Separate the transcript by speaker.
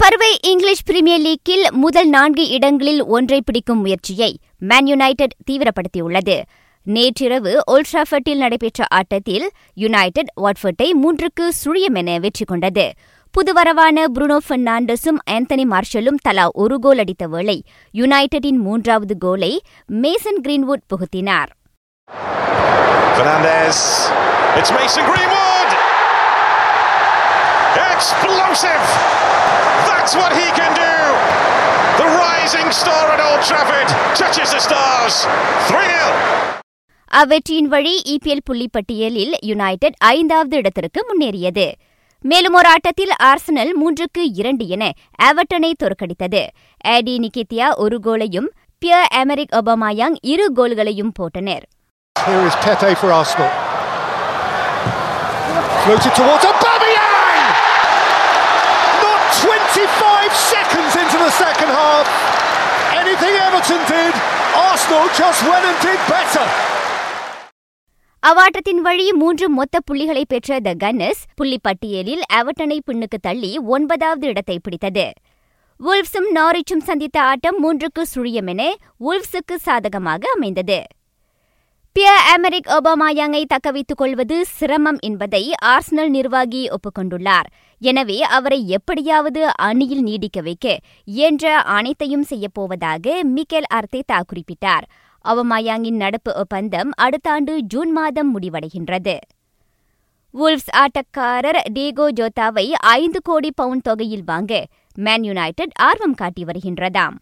Speaker 1: இப்பருவை English premier லீக்கில் முதல் நான்கு இடங்களில் ஒன்றை பிடிக்கும் முயற்சியை மேன் யுனைடெட் தீவிரப்படுத்தியுள்ளது. நேற்றிரவு ஓல்ட்ராஃபர்ட்டில் நடைபெற்ற ஆட்டத்தில் யுனைடெட் வாட்ஃபர்ட்டை மூன்றுக்கு சுழியம் என வெற்றி கொண்டது. புதுவரவான புருனோ பெர்னாண்டஸும் ஆந்தனி மார்ஷலும் தலா ஒரு கோல் அடித்த வேளை யுனைடெடின் மூன்றாவது கோலை மேசன் கிரீன்வுட் புகுத்தினார்.
Speaker 2: Explosive. That's what he can do. The rising star at Old Trafford touches the stars. 3 0.
Speaker 1: அவ்வெற்றியின் வழி இபிஎல் புள்ளிப்பட்டியலில் யுனைடெட் ஐந்தாவது இடத்திற்கு முன்னேறியது மேலும் ஒரு ஆட்டத்தில் ஆர்சனல் மூன்றுக்கு இரண்டு என எவர்டனை தோற்கடித்தது ஆடி நிகித்தியா ஒரு கோலையும் பியர் எமரிக் ஒபாமாயாங் இரு கோல்களையும் போட்டனர்
Speaker 3: Here is Pepe for Arsenal. Floated towards Aubameyang! Everton did, Arsenal just went and did better.
Speaker 1: அவாட்டத்தின் வழி மூன்று மொத்த புள்ளிகளை பெற்ற த கன்னஸ் புள்ளிப்பட்டியலில் அவட்டனை பின்னுக்கு தள்ளி ஒன்பதாவது இடத்தை பிடித்தது. வுல்ஃப்ஸும் நாரிச்சும் சந்தித்த ஆட்டம் மூன்றுக்கு சுழியம் என வுல்வ்ஸுக்கு சாதகமாக அமைந்தது. பியர் அமெரிக் ஒபாமாயாங்கை தக்கவைத்துக் கொள்வது சிரமம் என்பதை ஆர்சனல் நிர்வாகி ஒப்புக்கொண்டுள்ளார். எனவே அவரை எப்படியாவது அணியில் நீடிக்க வைக்க என்ற அனைத்தையும் செய்யப்போவதாக மிக்கேல் அர்த்தேதா குறிப்பிட்டார். அவமாயாங்கின் நடப்பு ஒப்பந்தம் அடுத்த ஆண்டு ஜூன் மாதம் முடிவடைகின்றது. வுல்ஃப்ஸ் ஆட்டக்காரர் டேகோ ஜோத்தாவை ஐந்து கோடி பவுண்ட் தொகையில் வாங்க மேன் யுனைடெட் ஆர்வம் காட்டி வருகின்றதாம்.